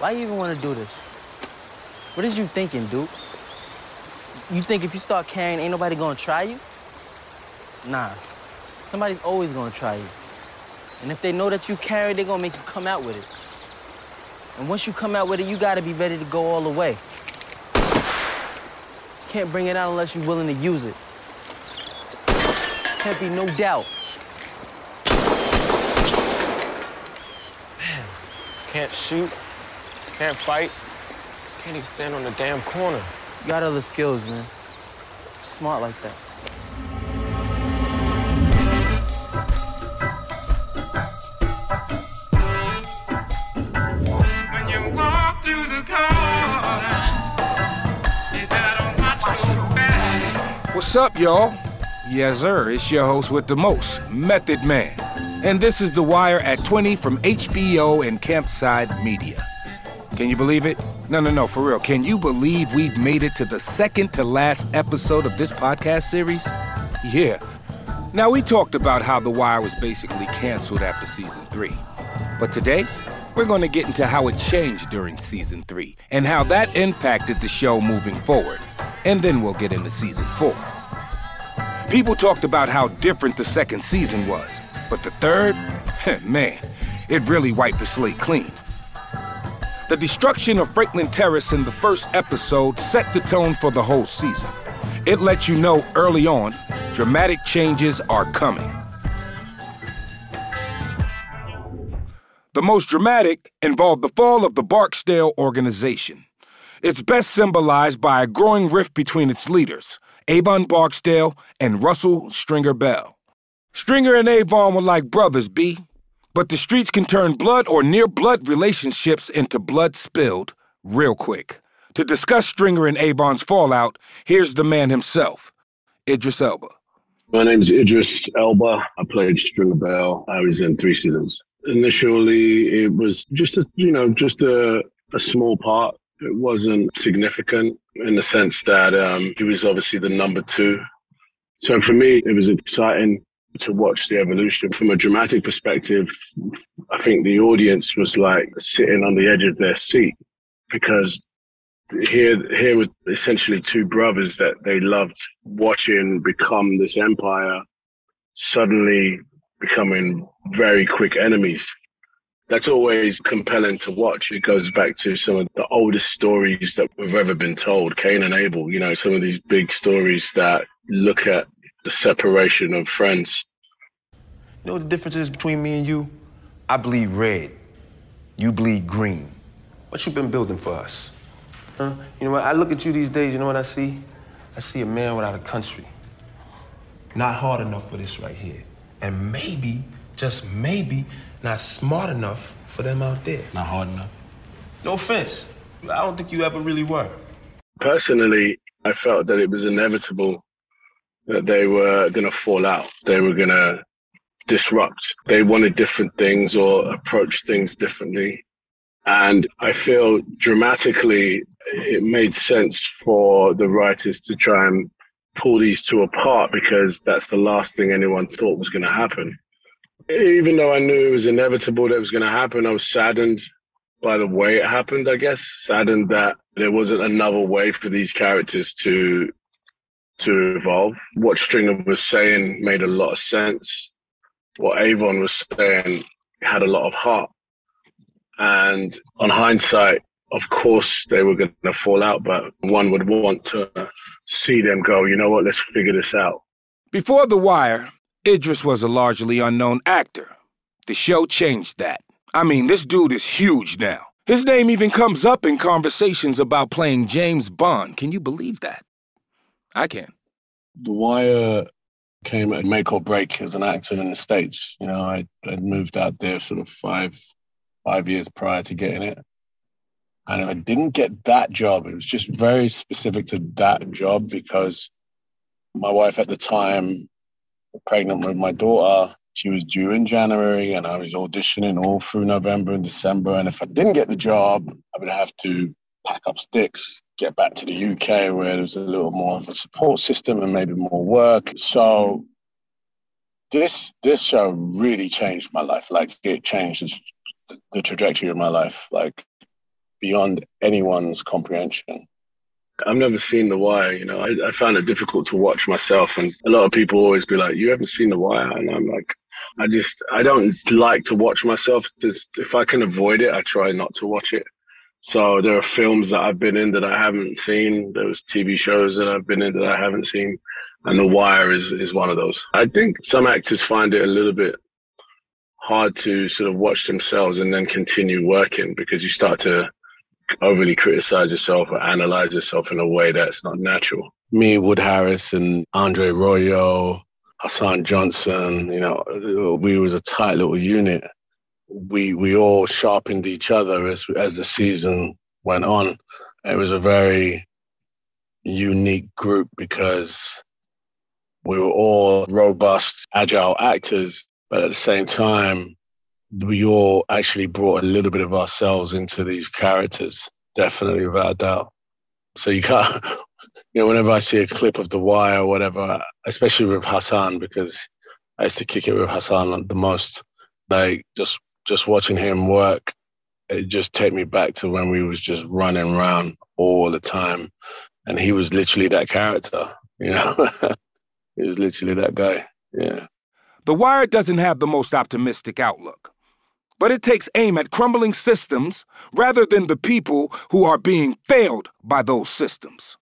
Why you even want to do this? What is you thinking, dude? You think if you start carrying, ain't nobody gonna try you? Nah. Somebody's always gonna try you. And if they know that you carry, they're gonna make you come out with it. And once you come out with it, you gotta be ready to go all the way. Can't bring it out unless you're willing to use it. Can't be no doubt. Man, Can't shoot, can't fight, can't even stand on the damn corner. You got other skills, man. Smart like that. When you walk through the corner, you watch your back. What's up, y'all? Yes, sir. It's your host with the most, Method Man. And this is The Wire at 20 from HBO and Campside Media. Can you believe it? No, no, no, for real. Can you believe we've made it to the second to last episode of this podcast series? Yeah. Now, we talked about how The Wire was basically canceled after season three. But today, we're going to get into how it changed during season three and how that impacted the show moving forward. And then we'll get into season four. People talked about how different the second season was, but the third, man, it really wiped the slate clean. The destruction of Franklin Terrace in the first episode set the tone for the whole season. It lets you know early on dramatic changes are coming. The most dramatic involved the fall of the Barksdale organization. It's best symbolized by a growing rift between its leaders, Avon Barksdale and Russell Stringer Bell. Stringer and Avon were like brothers, B. But the streets can turn blood or near blood relationships into blood spilled real quick. To discuss Stringer and Avon's fallout, here's the man himself, Idris Elba. My name is Idris Elba. I played Stringer Bell. I was in three seasons. Initially, it was just a, you know, just a, a small part. It wasn't significant in the sense that um, he was obviously the number two. So for me, it was exciting to watch the evolution from a dramatic perspective. I think the audience was like sitting on the edge of their seat because here, here were essentially two brothers that they loved watching become this empire, suddenly becoming very quick enemies. That's always compelling to watch. It goes back to some of the oldest stories that we've ever been told. Cain and Abel, you know, some of these big stories that look at the separation of friends. You know what the difference is between me and you? I bleed red. You bleed green. What you been building for us? Huh? You know what? I look at you these days, you know what I see? I see a man without a country. Not hard enough for this right here. And maybe, just maybe, not smart enough for them out there. Not hard enough. No offense. I don't think you ever really were. Personally, I felt that it was inevitable that they were going to fall out. They were going to disrupt. They wanted different things or approach things differently. And I feel dramatically, it made sense for the writers to try and pull these two apart because that's the last thing anyone thought was going to happen. Even though I knew it was inevitable that it was going to happen, I was saddened by the way it happened, I guess. Saddened that there wasn't another way for these characters to to evolve. What Stringer was saying made a lot of sense. What Avon was saying had a lot of heart. And on hindsight, of course, they were going to fall out, but one would want to see them go, you know what, let's figure this out. Before The Wire, Idris was a largely unknown actor. The show changed that. I mean, this dude is huge now. His name even comes up in conversations about playing James Bond. Can you believe that? I can. The Wire came at make or break as an actor in the States. You know, I I moved out there sort of five five years prior to getting it. And if I didn't get that job, it was just very specific to that job because my wife at the time, was pregnant with my daughter, she was due in January and I was auditioning all through November and December. And if I didn't get the job, I would have to pack up sticks, get back to the UK where there was a little more of a support system and maybe more work. So this this show really changed my life. Like it changed the trajectory of my life. Like beyond anyone's comprehension. I've never seen The Wire. You know, I, I found it difficult to watch myself, and a lot of people always be like, "You haven't seen The Wire," and I'm like, I just I don't like to watch myself. Just if I can avoid it, I try not to watch it. So there are films that I've been in that I haven't seen. There's TV shows that I've been in that I haven't seen, and The Wire is is one of those. I think some actors find it a little bit hard to sort of watch themselves and then continue working because you start to overly criticize yourself or analyze yourself in a way that's not natural. Me, Wood Harris, and Andre Royo, Hassan Johnson, you know, we was a tight little unit. We we all sharpened each other as as the season went on. It was a very unique group because we were all robust, agile actors, but at the same time, we all actually brought a little bit of ourselves into these characters, definitely without doubt. So you can't, you know, whenever I see a clip of The Wire or whatever, especially with Hassan, because I used to kick it with Hassan the most, like just just watching him work, it just take me back to when we was just running around all the time, and he was literally that character, you know, he was literally that guy, yeah. The Wire doesn't have the most optimistic outlook, but it takes aim at crumbling systems rather than the people who are being failed by those systems.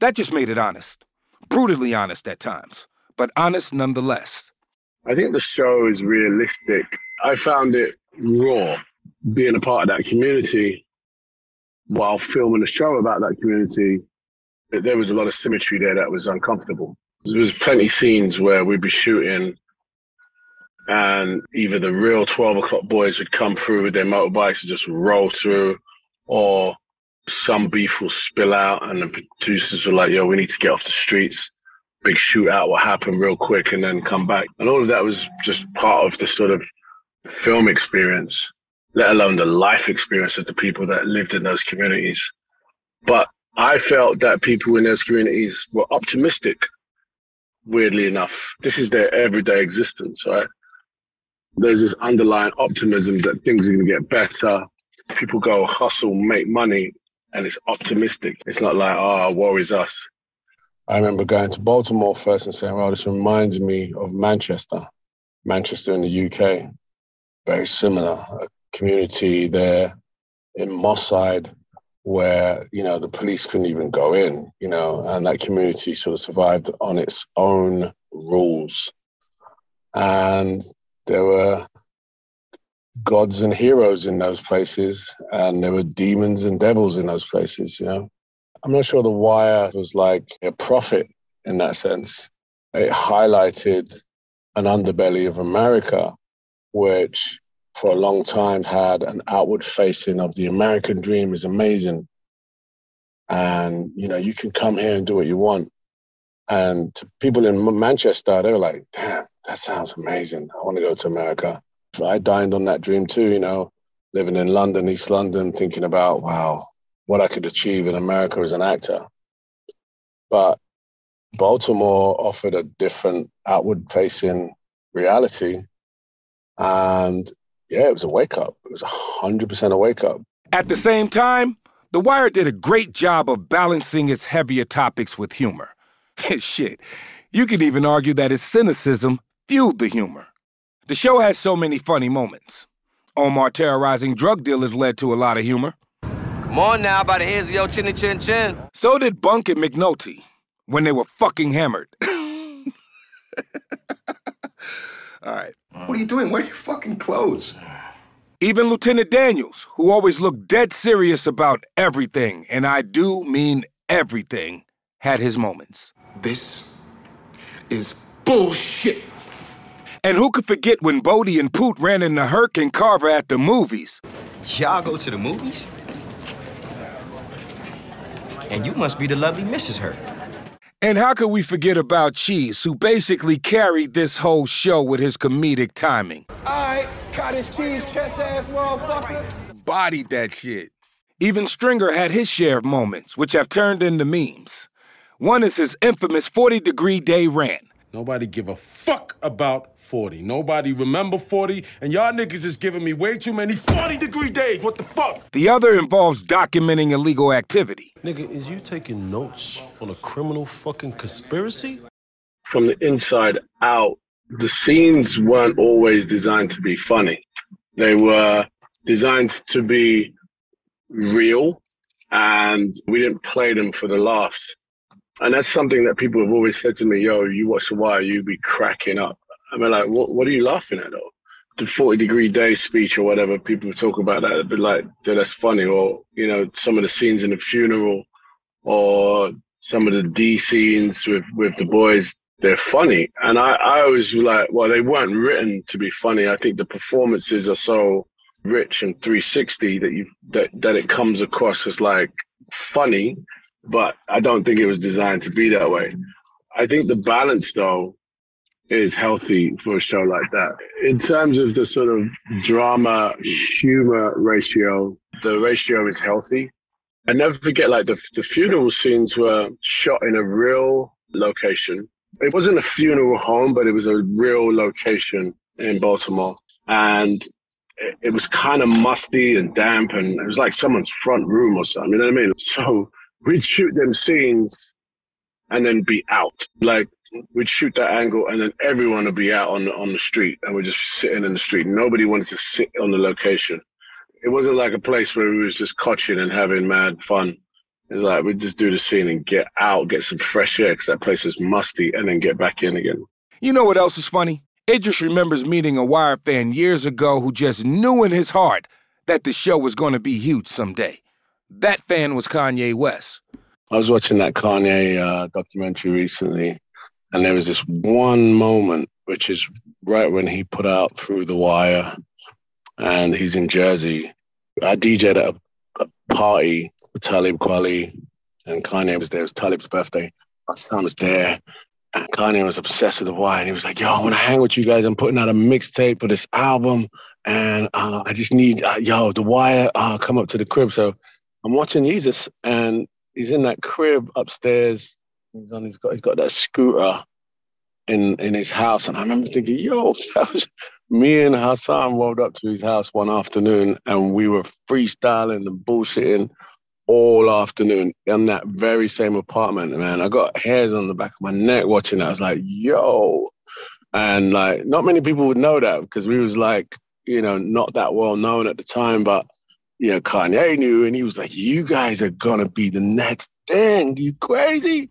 That just made it honest. Brutally honest at times, but honest nonetheless. I think the show is realistic. I found it raw being a part of that community while filming a show about that community. There was a lot of symmetry there that was uncomfortable. There was plenty scenes where we'd be shooting and either the real 12 o'clock boys would come through with their motorbikes and just roll through, or some beef will spill out, and the producers were like, yo, we need to get off the streets. Big shootout will happen real quick and then come back. And all of that was just part of the sort of film experience, let alone the life experience of the people that lived in those communities. But I felt that people in those communities were optimistic, weirdly enough. This is their everyday existence, right? there's this underlying optimism that things are going to get better. People go hustle, make money, and it's optimistic. It's not like, ah, oh, worries us. I remember going to Baltimore first and saying, well, this reminds me of Manchester, Manchester in the UK. Very similar. A community there in Moss Side where, you know, the police couldn't even go in, you know, and that community sort of survived on its own rules. And there were gods and heroes in those places, and there were demons and devils in those places, you know. I'm not sure The Wire was like a prophet in that sense. It highlighted an underbelly of America, which for a long time had an outward facing of the American dream is amazing. And, you know, you can come here and do what you want. And people in Manchester, they were like, damn, that sounds amazing. I want to go to America. I dined on that dream too, you know, living in London, East London, thinking about, wow, what I could achieve in America as an actor. But Baltimore offered a different outward facing reality. And yeah, it was a wake up. It was 100% a wake up. At the same time, The Wire did a great job of balancing its heavier topics with humor. Shit, you could even argue that its cynicism fueled the humor. The show has so many funny moments. Omar terrorizing drug dealers led to a lot of humor. Come on now, by the heads of your chinny chin chin. So did Bunk and McNulty when they were fucking hammered. All right. What are you doing? Where are your fucking clothes? Even Lieutenant Daniels, who always looked dead serious about everything, and I do mean everything, had his moments. This is bullshit. And who could forget when Bodie and Poot ran into Herc and Carver at the movies? Y'all go to the movies? And you must be the lovely Mrs. Hurt. And how could we forget about Cheese, who basically carried this whole show with his comedic timing? Alright, cottage cheese, chest ass motherfucker. Bodied that shit. Even Stringer had his share of moments, which have turned into memes. One is his infamous 40 degree day rant. Nobody give a fuck about 40. Nobody remember 40, and y'all niggas is giving me way too many 40 degree days. What the fuck? The other involves documenting illegal activity. Nigga, is you taking notes on a criminal fucking conspiracy? From the inside out, the scenes weren't always designed to be funny. They were designed to be real, and we didn't play them for the laughs. And that's something that people have always said to me, yo, you watch The Wire, you be cracking up. I mean, like, what, what are you laughing at, though? The 40 degree day speech or whatever, people talk about that, it'd be like, that's funny. Or, you know, some of the scenes in the funeral or some of the D scenes with, with the boys, they're funny. And I, I always like, well, they weren't written to be funny. I think the performances are so rich and 360 that you that, that it comes across as like funny but I don't think it was designed to be that way. I think the balance, though, is healthy for a show like that. In terms of the sort of drama humor ratio, the ratio is healthy. I never forget, like the the funeral scenes were shot in a real location. It wasn't a funeral home, but it was a real location in Baltimore, and it, it was kind of musty and damp, and it was like someone's front room or something. You know what I mean? So we'd shoot them scenes and then be out. Like we'd shoot that angle and then everyone would be out on the, on the street and we're just sitting in the street. Nobody wanted to sit on the location. It wasn't like a place where we was just coaching and having mad fun. It was like we'd just do the scene and get out, get some fresh air because that place is musty and then get back in again. You know what else is funny? Idris remembers meeting a Wire fan years ago who just knew in his heart that the show was going to be huge someday. That fan was Kanye West. I was watching that Kanye uh, documentary recently, and there was this one moment, which is right when he put out Through the Wire, and he's in Jersey. I DJed at a, a party with Talib Kweli, and Kanye was there. It was Talib's birthday. My son was there, and Kanye was obsessed with the Wire, and he was like, "Yo, I want to hang with you guys. I'm putting out a mixtape for this album, and uh, I just need, uh, yo, the Wire, uh, come up to the crib." So I'm watching Jesus, and he's in that crib upstairs. He's on. He's got. He's got that scooter in in his house, and I remember thinking, "Yo, me and Hassan rolled up to his house one afternoon, and we were freestyling and bullshitting all afternoon in that very same apartment. Man, I got hairs on the back of my neck watching that. I was like, "Yo," and like, not many people would know that because we was like, you know, not that well known at the time, but you know, Kanye knew, and he was like, "You guys are gonna be the next thing. You crazy?"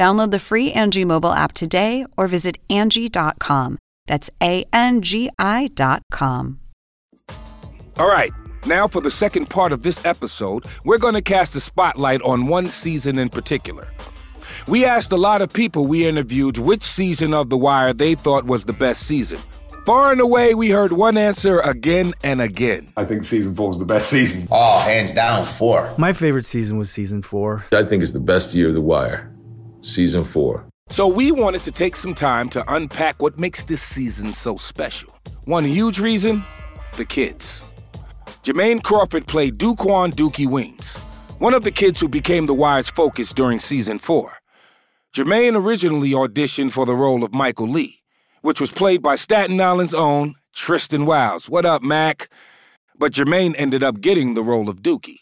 Download the free Angie mobile app today or visit Angie.com. That's A N G I.com. All right, now for the second part of this episode, we're going to cast a spotlight on one season in particular. We asked a lot of people we interviewed which season of The Wire they thought was the best season. Far and away, we heard one answer again and again. I think season four was the best season. Oh, hands down, four. My favorite season was season four. I think it's the best year of The Wire, season four. So we wanted to take some time to unpack what makes this season so special. One huge reason the kids. Jermaine Crawford played Duquan Dukie Weems, one of the kids who became The Wire's focus during season four. Jermaine originally auditioned for the role of Michael Lee, which was played by Staten Island's own Tristan Wilds. What up, Mac? But Jermaine ended up getting the role of Dukie.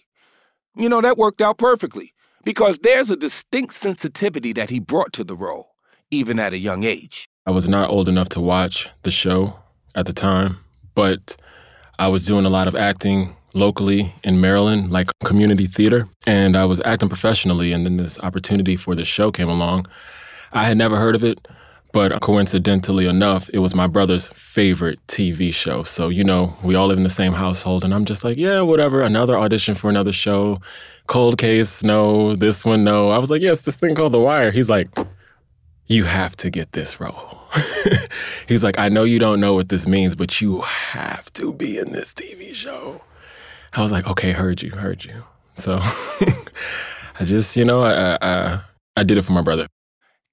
You know, that worked out perfectly because there's a distinct sensitivity that he brought to the role, even at a young age. I was not old enough to watch the show at the time, but I was doing a lot of acting locally in Maryland, like community theater, and I was acting professionally. And then this opportunity for the show came along. I had never heard of it, but coincidentally enough, it was my brother's favorite TV show. So, you know, we all live in the same household, and I'm just like, yeah, whatever, another audition for another show. Cold case, no. This one, no. I was like, yes, this thing called The Wire. He's like, you have to get this role. He's like, I know you don't know what this means, but you have to be in this TV show. I was like, okay, heard you, heard you. So I just, you know, I, I, I did it for my brother.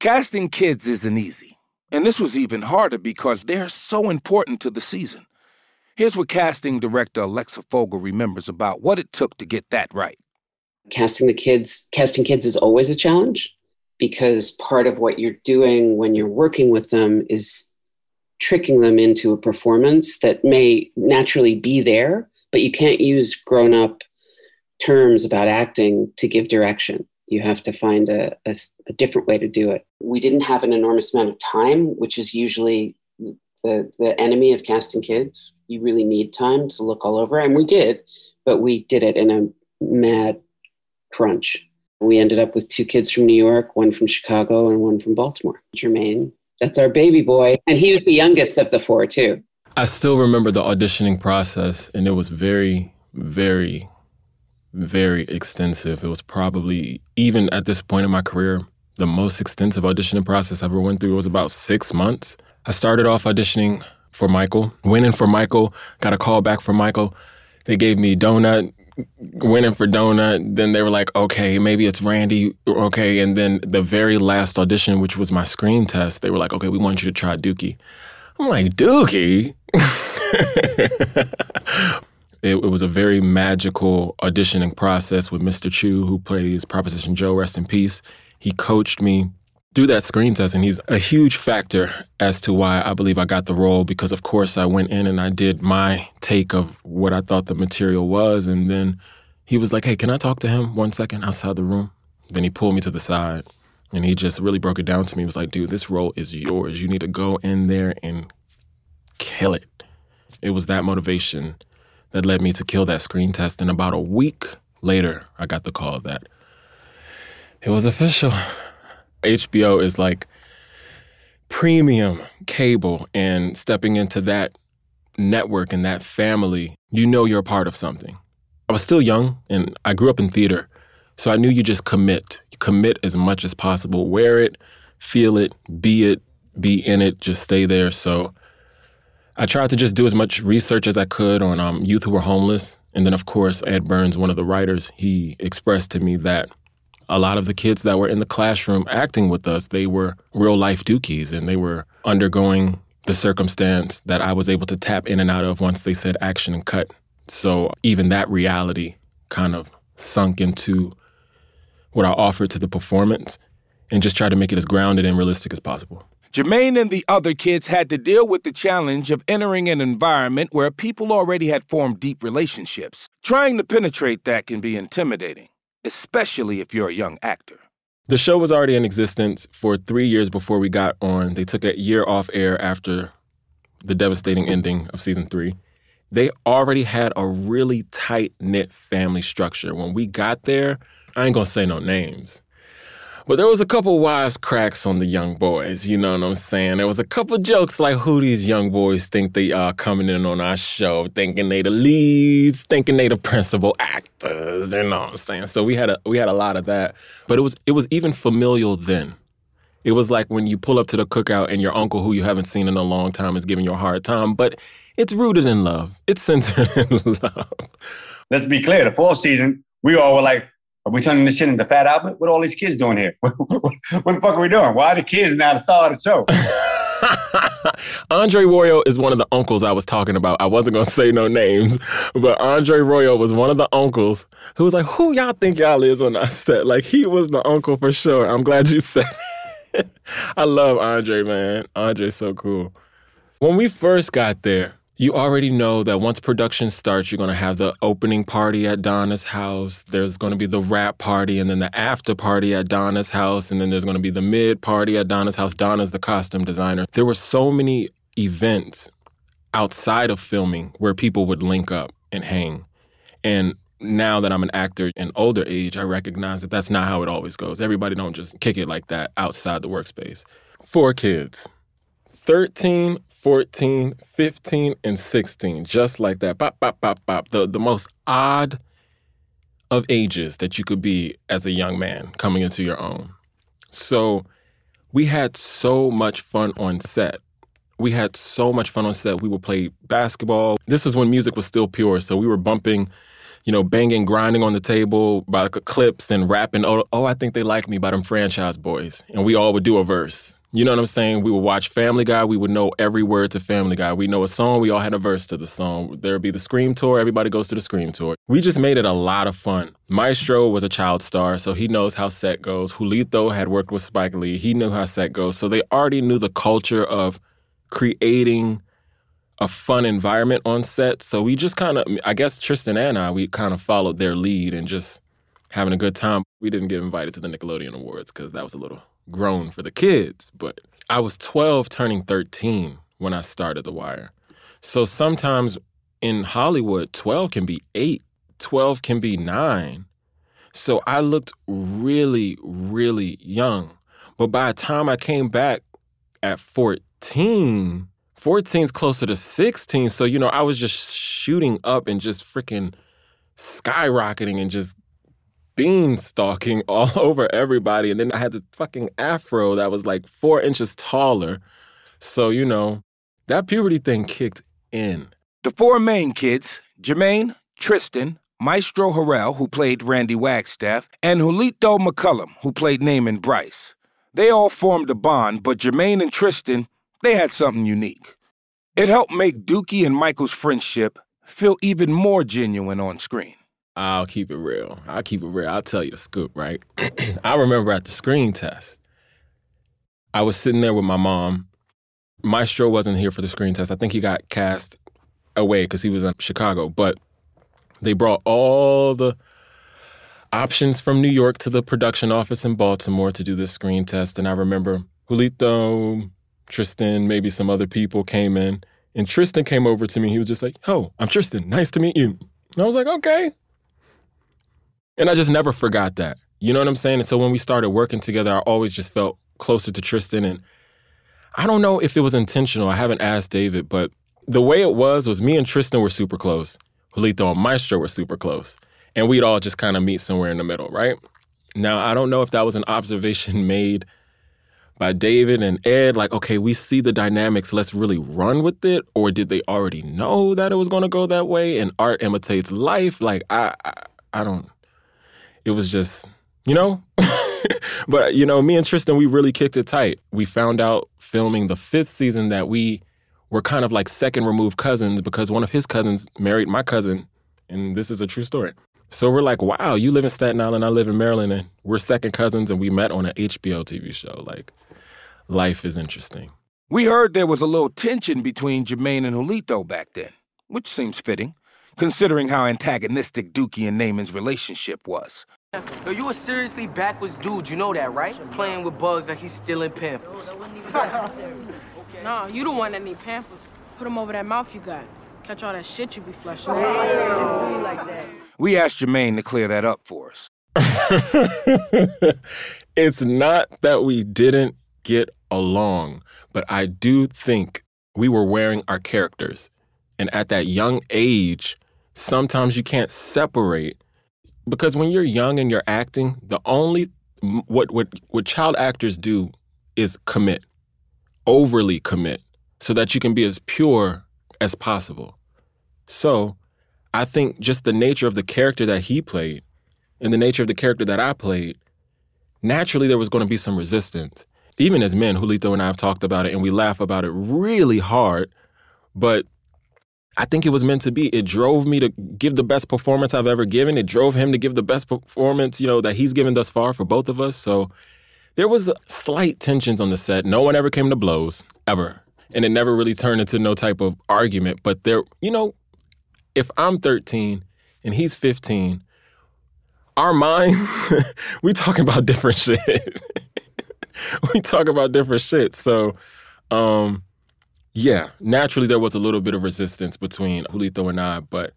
Casting kids isn't easy. And this was even harder because they're so important to the season. Here's what casting director Alexa Fogel remembers about what it took to get that right. Casting the kids casting kids is always a challenge because part of what you're doing when you're working with them is tricking them into a performance that may naturally be there but you can't use grown up terms about acting to give direction. You have to find a different way to do it. We didn't have an enormous amount of time which is usually the, the enemy of casting kids. You really need time to look all over and we did but we did it in a mad crunch. We ended up with two kids from New York, one from Chicago and one from Baltimore. Jermaine, that's our baby boy. And he was the youngest of the four, too. I still remember the auditioning process, and it was very, very, very extensive. It was probably, even at this point in my career, the most extensive auditioning process I ever went through It was about six months. I started off auditioning for Michael, went in for Michael, got a call back from Michael. They gave me Donut, went in for Donut. Then they were like, okay, maybe it's Randy. Okay. And then the very last audition, which was my screen test, they were like, okay, we want you to try Dukie. I'm like, Dukie? it, it was a very magical auditioning process with Mr. Chew, who plays Proposition Joe, rest in peace. He coached me through that screen test, and he's a huge factor as to why I believe I got the role because, of course, I went in and I did my take of what I thought the material was. And then he was like, Hey, can I talk to him one second outside the room? Then he pulled me to the side and he just really broke it down to me. He was like, Dude, this role is yours. You need to go in there and kill it. It was that motivation that led me to kill that screen test. And about a week later, I got the call that it was official. HBO is like premium cable, and stepping into that network and that family, you know you're a part of something. I was still young and I grew up in theater, so I knew you just commit. You commit as much as possible. Wear it, feel it, be it, be in it, just stay there. So I tried to just do as much research as I could on um, youth who were homeless. And then, of course, Ed Burns, one of the writers, he expressed to me that a lot of the kids that were in the classroom acting with us, they were real life Dukies and they were undergoing the circumstance that I was able to tap in and out of once they said action and cut. So even that reality kind of sunk into what I offered to the performance and just try to make it as grounded and realistic as possible. Jermaine and the other kids had to deal with the challenge of entering an environment where people already had formed deep relationships. Trying to penetrate that can be intimidating, especially if you're a young actor. The show was already in existence for three years before we got on. They took a year off air after the devastating ending of season three. They already had a really tight knit family structure. When we got there, I ain't gonna say no names, but there was a couple wise cracks on the young boys. You know what I'm saying? There was a couple jokes like who these young boys think they are coming in on our show, thinking they the leads, thinking they the principal actors. You know what I'm saying? So we had a we had a lot of that, but it was it was even familial then. It was like when you pull up to the cookout and your uncle, who you haven't seen in a long time, is giving you a hard time, but it's rooted in love. It's centered in love. Let's be clear. The fourth season, we all were like, are we turning this shit into Fat Albert? What are all these kids doing here? what the fuck are we doing? Why are the kids now the star of the show? Andre Royo is one of the uncles I was talking about. I wasn't gonna say no names, but Andre Royo was one of the uncles who was like, "Who y'all think y'all is on that set?" Like he was the uncle for sure. I'm glad you said. It. I love Andre, man. Andre's so cool. When we first got there, you already know that once production starts, you're going to have the opening party at Donna's house. There's going to be the rap party and then the after party at Donna's house. And then there's going to be the mid party at Donna's house. Donna's the costume designer. There were so many events outside of filming where people would link up and hang. And now that I'm an actor in older age, I recognize that that's not how it always goes. Everybody don't just kick it like that outside the workspace. Four kids. 13, 14, 15, and 16, just like that. Bop, bop, bop, bop. The, the most odd of ages that you could be as a young man coming into your own. So we had so much fun on set. We had so much fun on set. We would play basketball. This was when music was still pure, so we were bumping, you know, banging, grinding on the table by Clipse and rapping. Oh, oh, I think they like me by Dem Franchize Boyz, and we all would do a verse. You know what I'm saying? We would watch Family Guy. We would know every word to Family Guy. We know a song. We all had a verse to the song. There'd be the Scream Tour. Everybody goes to the Scream Tour. We just made it a lot of fun. Maestro was a child star, so he knows how set goes. Julito had worked with Spike Lee. He knew how set goes. So they already knew the culture of creating a fun environment on set. So we just kind of, I guess Tristan and I, we kind of followed their lead and just having a good time. We didn't get invited to the Nickelodeon Awards because that was a little grown for the kids, but I was 12 turning 13 when I started The Wire. So sometimes in Hollywood, 12 can be 8, 12 can be 9. So I looked really, really young. But by the time I came back at 14, 14 is closer to 16. So, you know, I was just shooting up and just freaking skyrocketing and just bean stalking all over everybody. And then I had the fucking afro that was like four inches taller. So, you know, that puberty thing kicked in. The four main kids, Jermaine, Tristan, Maestro Harrell, who played Randy Wagstaff, and Julito McCullum, who played Namond Brice. They all formed a bond, but Jermaine and Tristan, they had something unique. It helped make Dukie and Michael's friendship feel even more genuine on screen. I'll keep it real. I'll keep it real. I'll tell you the scoop, right? I remember at the screen test, I was sitting there with my mom. Maestro wasn't here for the screen test. I think he got cast away because he was in Chicago. But they brought all the options from New York to the production office in Baltimore to do this screen test. And I remember Julito, Tristan, maybe some other people came in. And Tristan came over to me. He was just like, Oh, I'm Tristan. Nice to meet you. And I was like, Okay. And I just never forgot that. You know what I'm saying? And so when we started working together, I always just felt closer to Tristan. And I don't know if it was intentional. I haven't asked David, but the way it was was me and Tristan were super close. Julito and Maestro were super close. And we'd all just kind of meet somewhere in the middle, right? Now, I don't know if that was an observation made by David and Ed, like, okay, we see the dynamics, let's really run with it, or did they already know that it was going to go that way and art imitates life? Like, I, I, I don't, it was just, you know? but, you know, me and Tristan, we really kicked it tight. We found out filming the fifth season that we were kind of like second removed cousins because one of his cousins married my cousin. And this is a true story. So we're like, wow, you live in Staten Island, I live in Maryland, and we're second cousins, and we met on an HBO TV show. Like, life is interesting. We heard there was a little tension between Jermaine and Julito back then, which seems fitting, considering how antagonistic Dukie and Namond's relationship was. Yo, you a seriously backwards dude, you know that, right? Playing with bugs like he's stealing pampers. Nah, you the one that need pampers. Put them over that mouth you got. Catch all that shit you be flushing. We asked Jermaine to clear that up for us. it's not that we didn't get along, but I do think we were wearing our characters. And at that young age, sometimes you can't separate because when you're young and you're acting, the only what what what child actors do is commit. Overly commit so that you can be as pure as possible. So, I think just the nature of the character that he played and the nature of the character that I played, naturally there was going to be some resistance. Even as men, Julito and I have talked about it and we laugh about it really hard, but I think it was meant to be. It drove me to give the best performance I've ever given. It drove him to give the best performance, you know, that he's given thus far for both of us. So there was slight tensions on the set. No one ever came to blows, ever. And it never really turned into no type of argument. But there, you know, if I'm 13 and he's 15, our minds, we talking about different shit. we talk about different shit. So, um, yeah, naturally there was a little bit of resistance between Julito and I, but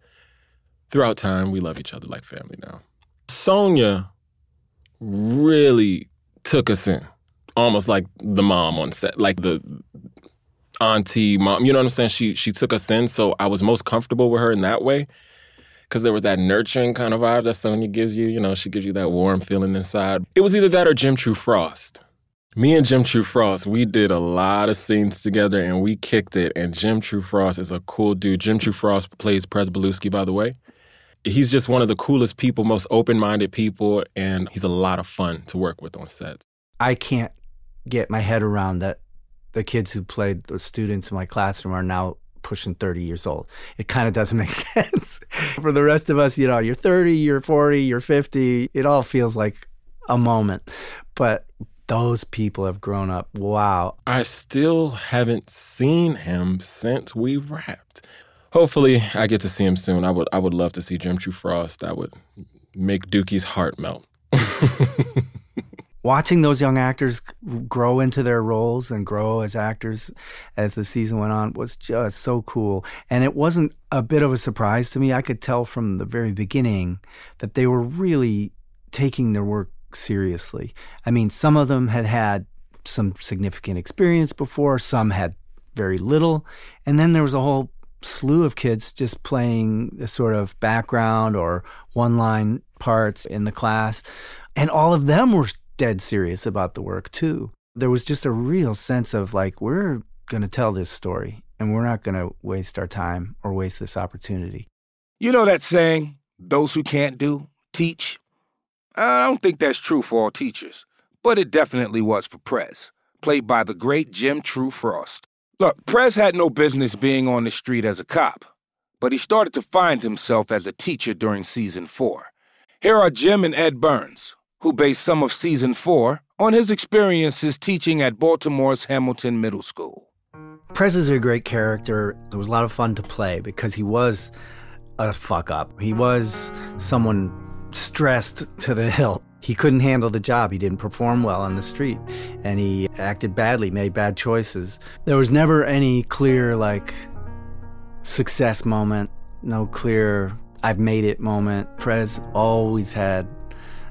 throughout time we love each other like family now. Sonia really took us in, almost like the mom on set, like the auntie mom. You know what I'm saying? She she took us in, so I was most comfortable with her in that way. Cause there was that nurturing kind of vibe that Sonia gives you. You know, she gives you that warm feeling inside. It was either that or Jim True Frost. Me and Jim True Frost, we did a lot of scenes together and we kicked it. And Jim True Frost is a cool dude. Jim True Frost plays Prez Belusky, by the way. He's just one of the coolest people, most open minded people, and he's a lot of fun to work with on set. I can't get my head around that the kids who played the students in my classroom are now pushing 30 years old. It kind of doesn't make sense. For the rest of us, you know, you're 30, you're 40, you're 50, it all feels like a moment. But those people have grown up. Wow. I still haven't seen him since we wrapped. Hopefully, I get to see him soon. I would I would love to see Jim True Frost. That would make Dukie's heart melt. Watching those young actors grow into their roles and grow as actors as the season went on was just so cool. And it wasn't a bit of a surprise to me. I could tell from the very beginning that they were really taking their work seriously. I mean, some of them had had some significant experience before, some had very little. And then there was a whole slew of kids just playing the sort of background or one line parts in the class. And all of them were dead serious about the work too. There was just a real sense of like, we're going to tell this story and we're not going to waste our time or waste this opportunity. You know that saying, those who can't do, teach? I don't think that's true for all teachers, but it definitely was for Prez, played by the great Jim True Frost. Look, Prez had no business being on the street as a cop, but he started to find himself as a teacher during season four. Here are Jim and Ed Burns, who based some of season four on his experiences teaching at Baltimore's Hamilton Middle School. Prez is a great character. It was a lot of fun to play because he was a fuck up. He was someone stressed to the hilt. He couldn't handle the job. He didn't perform well on the street and he acted badly, made bad choices. There was never any clear, like, success moment, no clear, I've made it moment. Prez always had.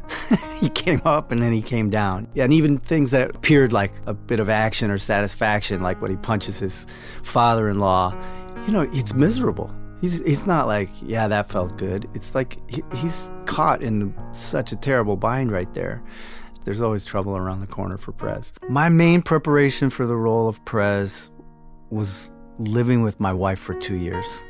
he came up and then he came down. And even things that appeared like a bit of action or satisfaction, like when he punches his father in law, you know, it's miserable. He's, he's not like, yeah, that felt good. It's like he, he's caught in such a terrible bind right there. There's always trouble around the corner for Prez. My main preparation for the role of Prez was living with my wife for two years.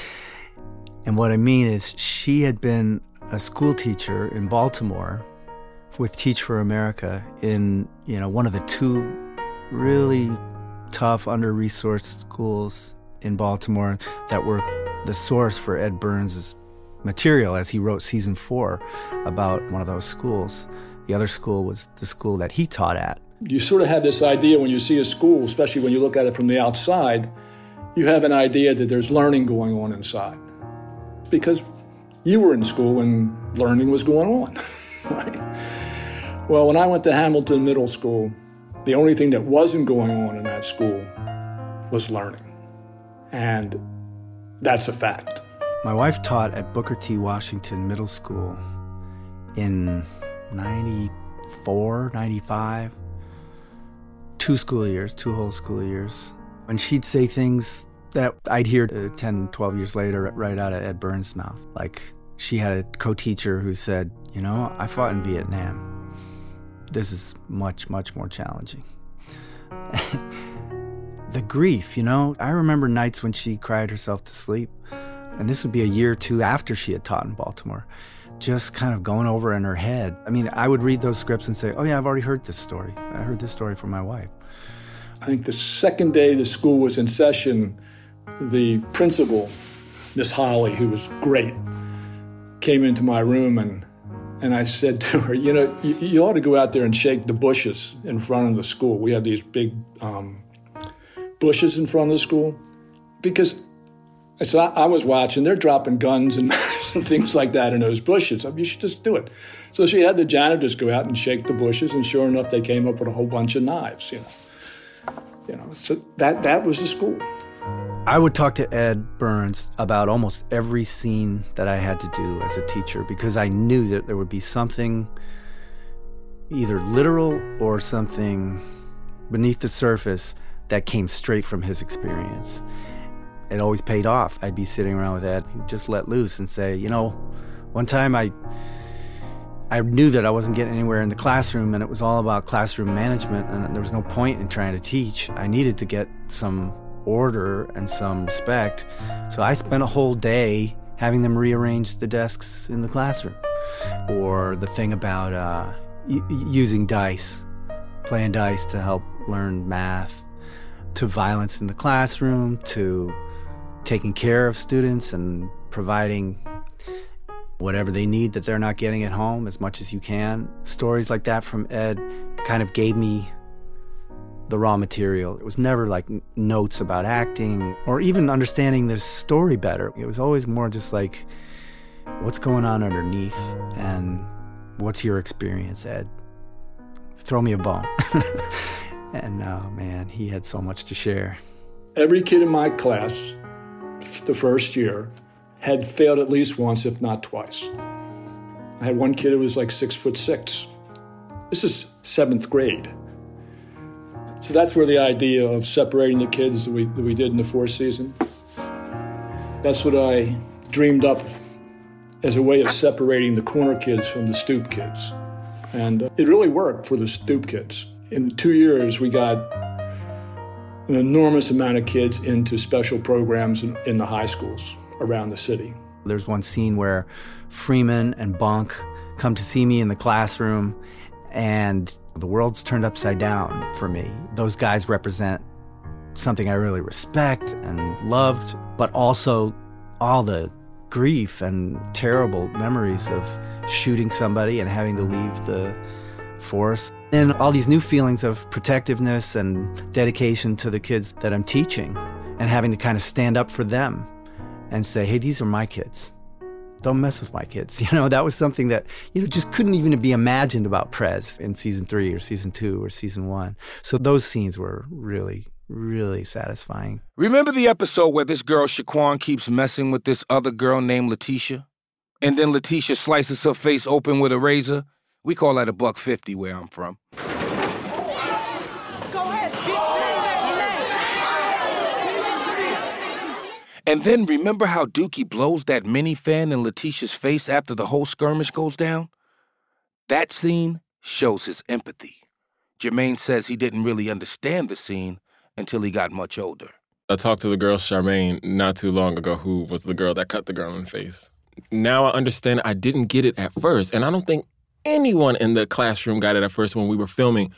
and what I mean is, she had been a school teacher in Baltimore with Teach for America in, you know, one of the two really tough, under resourced schools in Baltimore that were the source for Ed Burns' material as he wrote season four about one of those schools. The other school was the school that he taught at. You sort of have this idea when you see a school, especially when you look at it from the outside, you have an idea that there's learning going on inside. Because you were in school and learning was going on, right? Well, when I went to Hamilton Middle School, the only thing that wasn't going on in that school was learning. And that's a fact. My wife taught at Booker T. Washington Middle School in 94, 95. Two school years, two whole school years. And she'd say things that I'd hear uh, 10, 12 years later right out of Ed Burns' mouth. Like she had a co teacher who said, You know, I fought in Vietnam. This is much, much more challenging. the grief, you know, I remember nights when she cried herself to sleep. And this would be a year or two after she had taught in Baltimore, just kind of going over in her head. I mean, I would read those scripts and say, Oh, yeah, I've already heard this story. I heard this story from my wife. I think the second day the school was in session, the principal, Miss Holly, who was great, came into my room and and I said to her, you know, you, you ought to go out there and shake the bushes in front of the school. We had these big um, bushes in front of the school because I said I, was watching. They're dropping guns and, and things like that in those bushes. I mean, you should just do it. So she had the janitors go out and shake the bushes, and sure enough, they came up with a whole bunch of knives. You know, you know. So that that was the school. I would talk to Ed Burns about almost every scene that I had to do as a teacher because I knew that there would be something either literal or something beneath the surface that came straight from his experience. It always paid off. I'd be sitting around with Ed, he'd just let loose and say, you know, one time I I knew that I wasn't getting anywhere in the classroom and it was all about classroom management and there was no point in trying to teach. I needed to get some order and some respect. So I spent a whole day having them rearrange the desks in the classroom. Or the thing about uh, y- using dice, playing dice to help learn math, to violence in the classroom, to taking care of students and providing whatever they need that they're not getting at home as much as you can. Stories like that from Ed kind of gave me the raw material. It was never like notes about acting or even understanding the story better. It was always more just like, what's going on underneath and what's your experience, Ed? Throw me a bone. and oh man, he had so much to share. Every kid in my class, the first year, had failed at least once, if not twice. I had one kid who was like six foot six. This is seventh grade. So that's where the idea of separating the kids that we, that we did in the fourth season, that's what I dreamed up as a way of separating the corner kids from the stoop kids. And uh, it really worked for the stoop kids. In two years, we got an enormous amount of kids into special programs in, in the high schools around the city. There's one scene where Freamon and Bunk come to see me in the classroom, and the world's turned upside down for me. Those guys represent something I really respect and loved, but also all the grief and terrible memories of shooting somebody and having to leave the force. And all these new feelings of protectiveness and dedication to the kids that I'm teaching and having to kind of stand up for them and say, hey, these are my kids. Don't mess with my kids. You know, that was something that, you know, just couldn't even be imagined about Prez in season three or season two or season one. So those scenes were really, really satisfying. Remember the episode where this girl Shaquan keeps messing with this other girl named Letitia? And then Letitia slices her face open with a razor? We call that a buck fifty where I'm from. And then remember how Dukie blows that mini fan in Letitia's face after the whole skirmish goes down? That scene shows his empathy. Jermaine says he didn't really understand the scene until he got much older. I talked to the girl Charmaine not too long ago, who was the girl that cut the girl in the face. Now I understand I didn't get it at first, and I don't think anyone in the classroom got it at first when we were filming.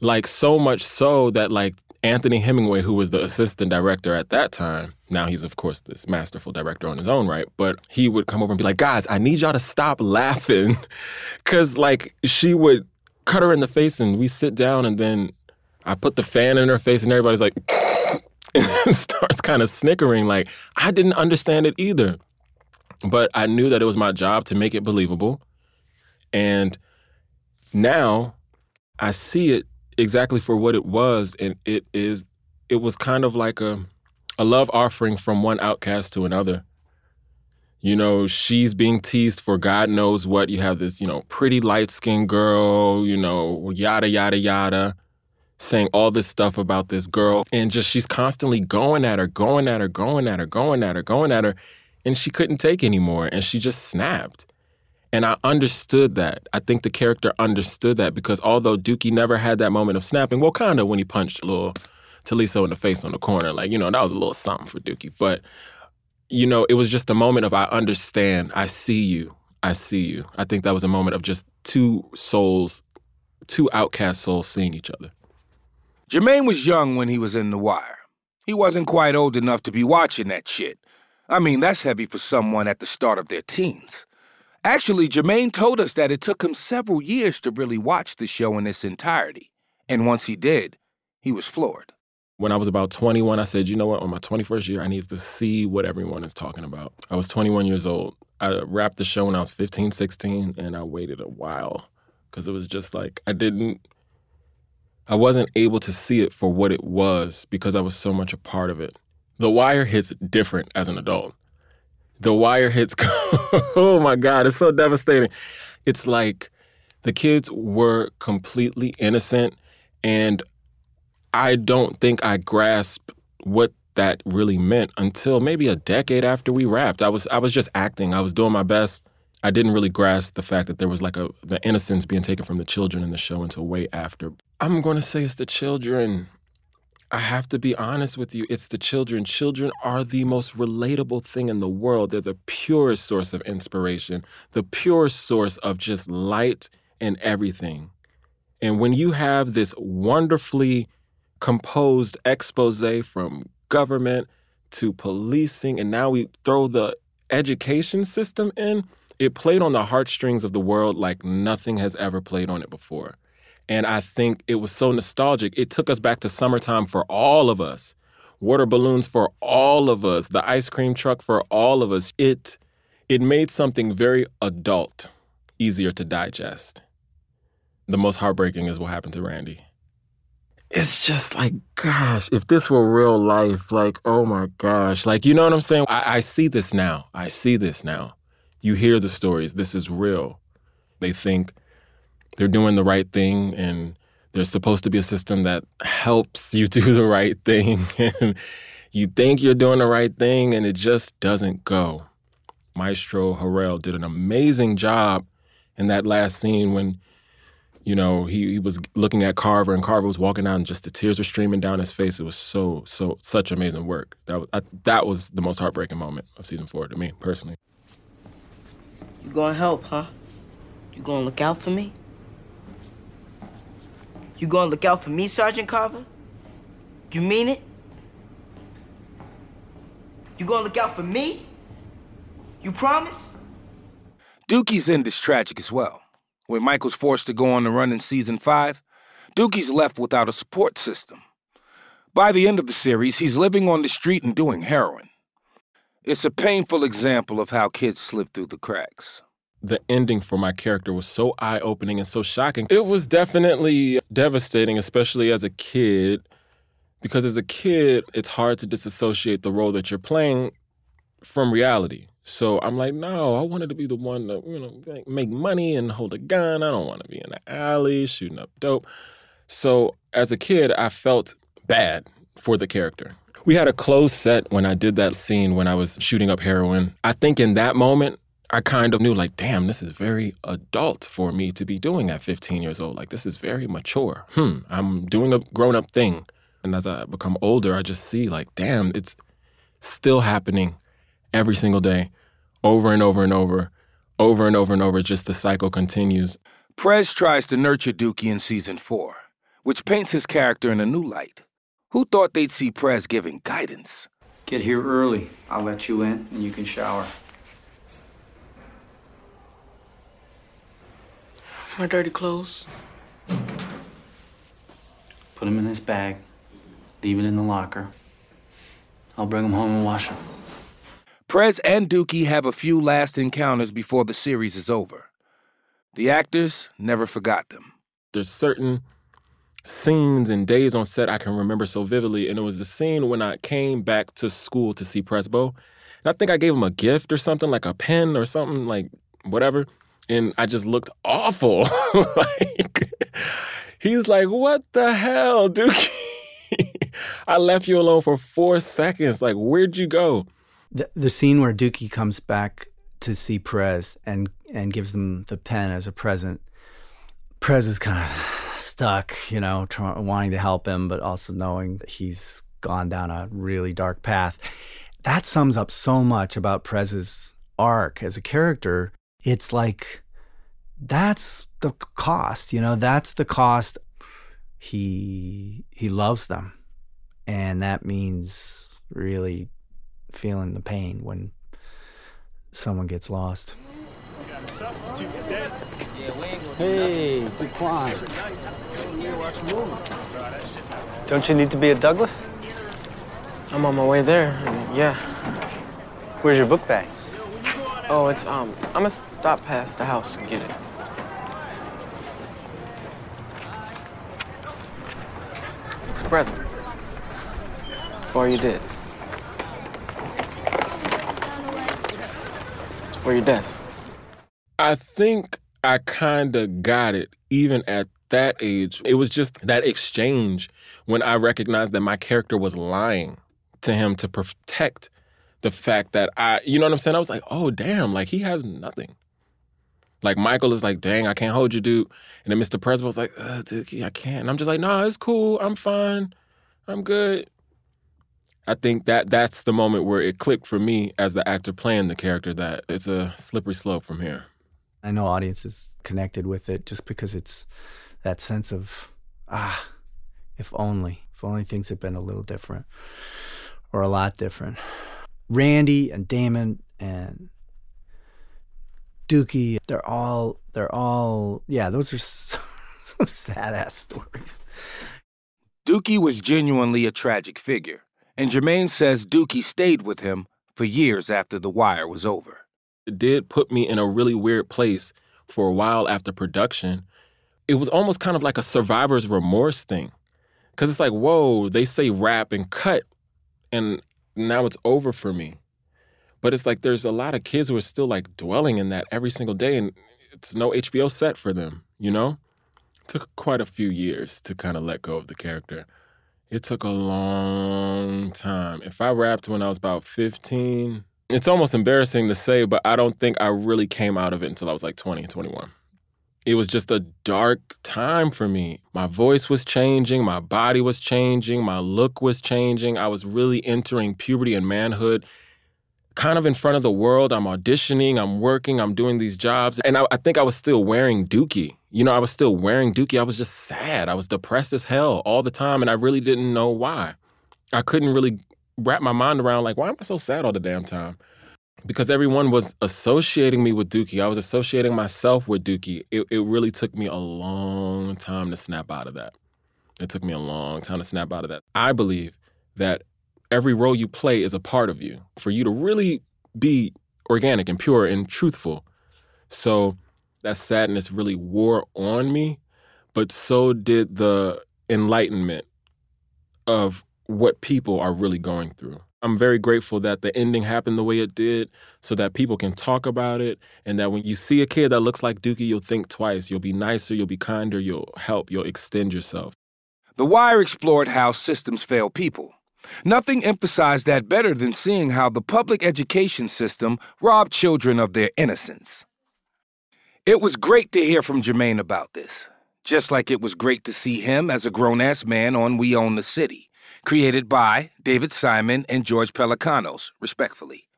Like so much so that like Anthony Hemingway, who was the assistant director at that time, now he's of course this masterful director on his own right, but he would come over and be like, "Guys, I need y'all to stop laughing," because like she would cut her in the face, and we sit down, and then I put the fan in her face, and everybody's like, and starts kind of snickering. Like I didn't understand it either, but I knew that it was my job to make it believable, and now I see it exactly for what it was, and it is. It was kind of like a a love offering from one outcast to another. You know, she's being teased for God knows what. You have this, you know, pretty light skinned girl, you know, yada, yada, yada, saying all this stuff about this girl. And just she's constantly going at her, going at her, going at her, going at her, going at her. And she couldn't take anymore. And she just snapped. And I understood that. I think the character understood that because although Dukie never had that moment of snapping, well, kind of when he punched little Taliso in the face on the corner. Like, you know, that was a little something for Dukie. But, you know, it was just a moment of I understand, I see you, I see you. I think that was a moment of just two souls, two outcast souls seeing each other. Jermaine was young when he was in The Wire. He wasn't quite old enough to be watching that shit. I mean, that's heavy for someone at the start of their teens. Actually, Jermaine told us that it took him several years to really watch the show in its entirety. And once he did, he was floored. When I was about 21, I said, you know what, on my 21st year, I need to see what everyone is talking about. I was 21 years old. I wrapped the show when I was 15, 16, and I waited a while because it was just like, I didn't, I wasn't able to see it for what it was because I was so much a part of it. The Wire hits different as an adult. The Wire hits, oh my God, it's so devastating. It's like the kids were completely innocent and I don't think I grasped what that really meant until maybe a decade after we wrapped. I was I was just acting. I was doing my best I didn't really grasp the fact that there was like a the innocence being taken from the children in the show until way after. I'm going to say it's the children. I have to be honest with you. It's the children. Children are the most relatable thing in the world. They're the purest source of inspiration, the purest source of just light and everything. And when you have this wonderfully composed expose from government to policing, and now we throw the education system in, it played on the heartstrings of the world like nothing has ever played on it before. And I think it was so nostalgic. It took us back to summertime for all of us, water balloons for all of us, the ice cream truck for all of us. It it made something very adult easier to digest. The most heartbreaking is what happened to Randy. It's just like, gosh, if this were real life, like, oh my gosh, like, you know what I'm saying? I, I see this now. I see this now. You hear the stories. This is real. They think they're doing the right thing and there's supposed to be a system that helps you do the right thing and you think you're doing the right thing and it just doesn't go. Maestro Harrell did an amazing job in that last scene when you know he, he was looking at Carver and Carver was walking out and just the tears were streaming down his face. It was so so such amazing work. That was, I, that was the most heartbreaking moment of season 4 to me personally. You gonna help, huh? You gonna look out for me? You gonna look out for me, Sergeant Carver? You mean it? You gonna look out for me? You promise? Dukie's end is tragic as well. When Michael's forced to go on the run in season five, Dukie's left without a support system. By the end of the series, he's living on the street and doing heroin. It's a painful example of how kids slip through the cracks. The ending for my character was so eye opening and so shocking. It was definitely devastating, especially as a kid, because as a kid, it's hard to disassociate the role that you're playing from reality. So I'm like, no, I wanted to be the one to, you know, make money and hold a gun. I don't want to be in the alley shooting up dope. So as a kid, I felt bad for the character. We had a closed set when I did that scene when I was shooting up heroin. I think in that moment, I kind of knew, like, damn, this is very adult for me to be doing at 15 years old. Like, this is very mature. Hmm, I'm doing a grown up thing. And as I become older, I just see, like, damn, it's still happening every single day, over and over and over, over and over and over. Just the cycle continues. Prez tries to nurture Dukie in season four, which paints his character in a new light. Who thought they'd see Prez giving guidance? Get here early. I'll let you in and you can shower. My dirty clothes. Put them in this bag. Leave it in the locker. I'll bring them home and wash them. Prez and Dukie have a few last encounters before the series is over. The actors never forgot them. There's certain scenes and days on set I can remember so vividly, and it was the scene when I came back to school to see Prezbo. And I think I gave him a gift or something, like a pen or something, like whatever. And I just looked awful. like he's like, "What the hell, Dukie? I left you alone for four seconds. Like, where'd you go?" The, the scene where Dukie comes back to see Prez and and gives them the pen as a present. Prez is kind of stuck, you know, wanting to help him, but also knowing that he's gone down a really dark path. That sums up so much about Prez's arc as a character. It's like that's the cost, you know, that's the cost. He he loves them. And that means really feeling the pain when someone gets lost. Hey, be quiet. Don't you need to be at Douglass? I'm on my way there. and yeah. Where's your book bag? Oh, it's um. I'm gonna stop past the house and get it. It's a present. For you did. It's for your desk. I think I kind of got it even at that age. It was just that exchange when I recognized that my character was lying to him to protect the fact that I, you know what I'm saying? I was like, oh, damn, like he has nothing. Like Michael is like, dang, I can't hold you, dude. And then Mr. Principal's like, uh, Dukie, I can't. And I'm just like, nah, it's cool. I'm fine. I'm good. I think that that's the moment where it clicked for me as the actor playing the character that it's a slippery slope from here. I know audiences connected with it just because it's that sense of ah, if only, if only things had been a little different or a lot different. Randy and Damon and Dukie, they're all they're all yeah, those are so, some sad ass stories. Dukie was genuinely a tragic figure, and Jermaine says Dukie stayed with him for years after The Wire was over. It did put me in a really weird place for a while after production. It was almost kind of like a survivor's remorse thing. Cause it's like, whoa, they say wrap and cut, and now it's over for me. But it's like there's a lot of kids who are still like dwelling in that every single day, and it's no HBO set for them, you know? It took quite a few years to kind of let go of the character. It took a long time. If I wrapped when I was about 15, it's almost embarrassing to say, but I don't think I really came out of it until I was like 20, 21. It was just a dark time for me. My voice was changing, my body was changing, my look was changing. I was really entering puberty and manhood kind of in front of the world. I'm auditioning, I'm working, I'm doing these jobs. And I, I, think I was still wearing Dukie. You know, I was still wearing Dukie. I was just sad. I was depressed as hell all the time. And I really didn't know why. I couldn't really wrap my mind around, like, why am I so sad all the damn time? Because everyone was associating me with Dukie. I was associating myself with Dukie. It, it really took me a long time to snap out of that. It took me a long time to snap out of that. I believe that every role you play is a part of you for you to really be organic and pure and truthful. So that sadness really wore on me, but so did the enlightenment of what people are really going through. I'm very grateful that the ending happened the way it did so that people can talk about it and that when you see a kid that looks like Dukie, you'll think twice. You'll be nicer, you'll be kinder, you'll help, you'll extend yourself. The Wire explored how systems fail people Nothing emphasized that better than seeing how the public education system robbed children of their innocence. It was great to hear from Jermaine about this, just like it was great to see him as a grown ass man on We Own the City, created by David Simon and George Pelecanos, respectfully.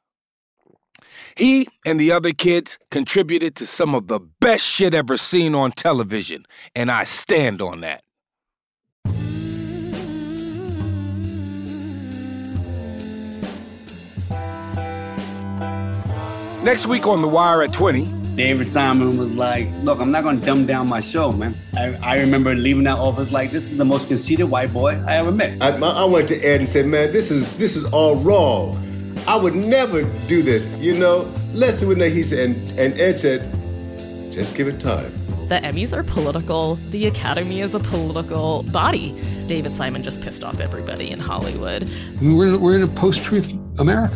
He and the other kids contributed to some of the best shit ever seen on television, and I stand on that. Next week on The Wire at 20. David Simon was like, Look, I'm not going to dumb down my show, man. I, I remember leaving that office like, This is the most conceited white boy I ever met. I, I went to Ed and said, Man, this is, this is all wrong. I would never do this. You know, let's do it. He said, and, and Ed said, Just give it time. The Emmys are political. The Academy is a political body. David Simon just pissed off everybody in Hollywood. We're, we're in a post truth America.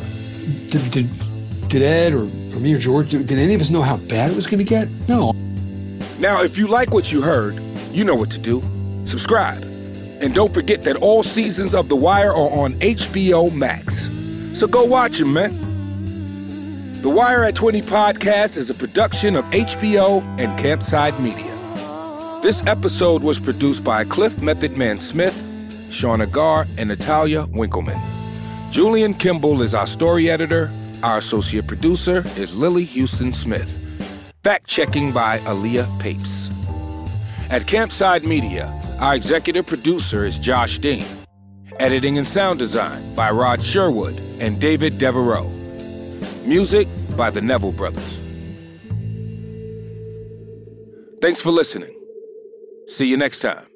Did, did did Ed or, or me or George, did any of us know how bad it was going to get? No. Now, if you like what you heard, you know what to do. Subscribe. And don't forget that all seasons of The Wire are on HBO Max. So go watch them, man. The Wire at 20 podcast is a production of HBO and Campside Media. This episode was produced by Cliff Method Man Smith, Sean Agar, and Natalia Winkleman. Julian Kimball is our story editor. Our associate producer is Lily Houston Smith. Fact checking by Aaliyah Papes. At Campside Media, our executive producer is Josh Dean. Editing and sound design by Rod Sherwood and David Devereaux. Music by the Neville Brothers. Thanks for listening. See you next time.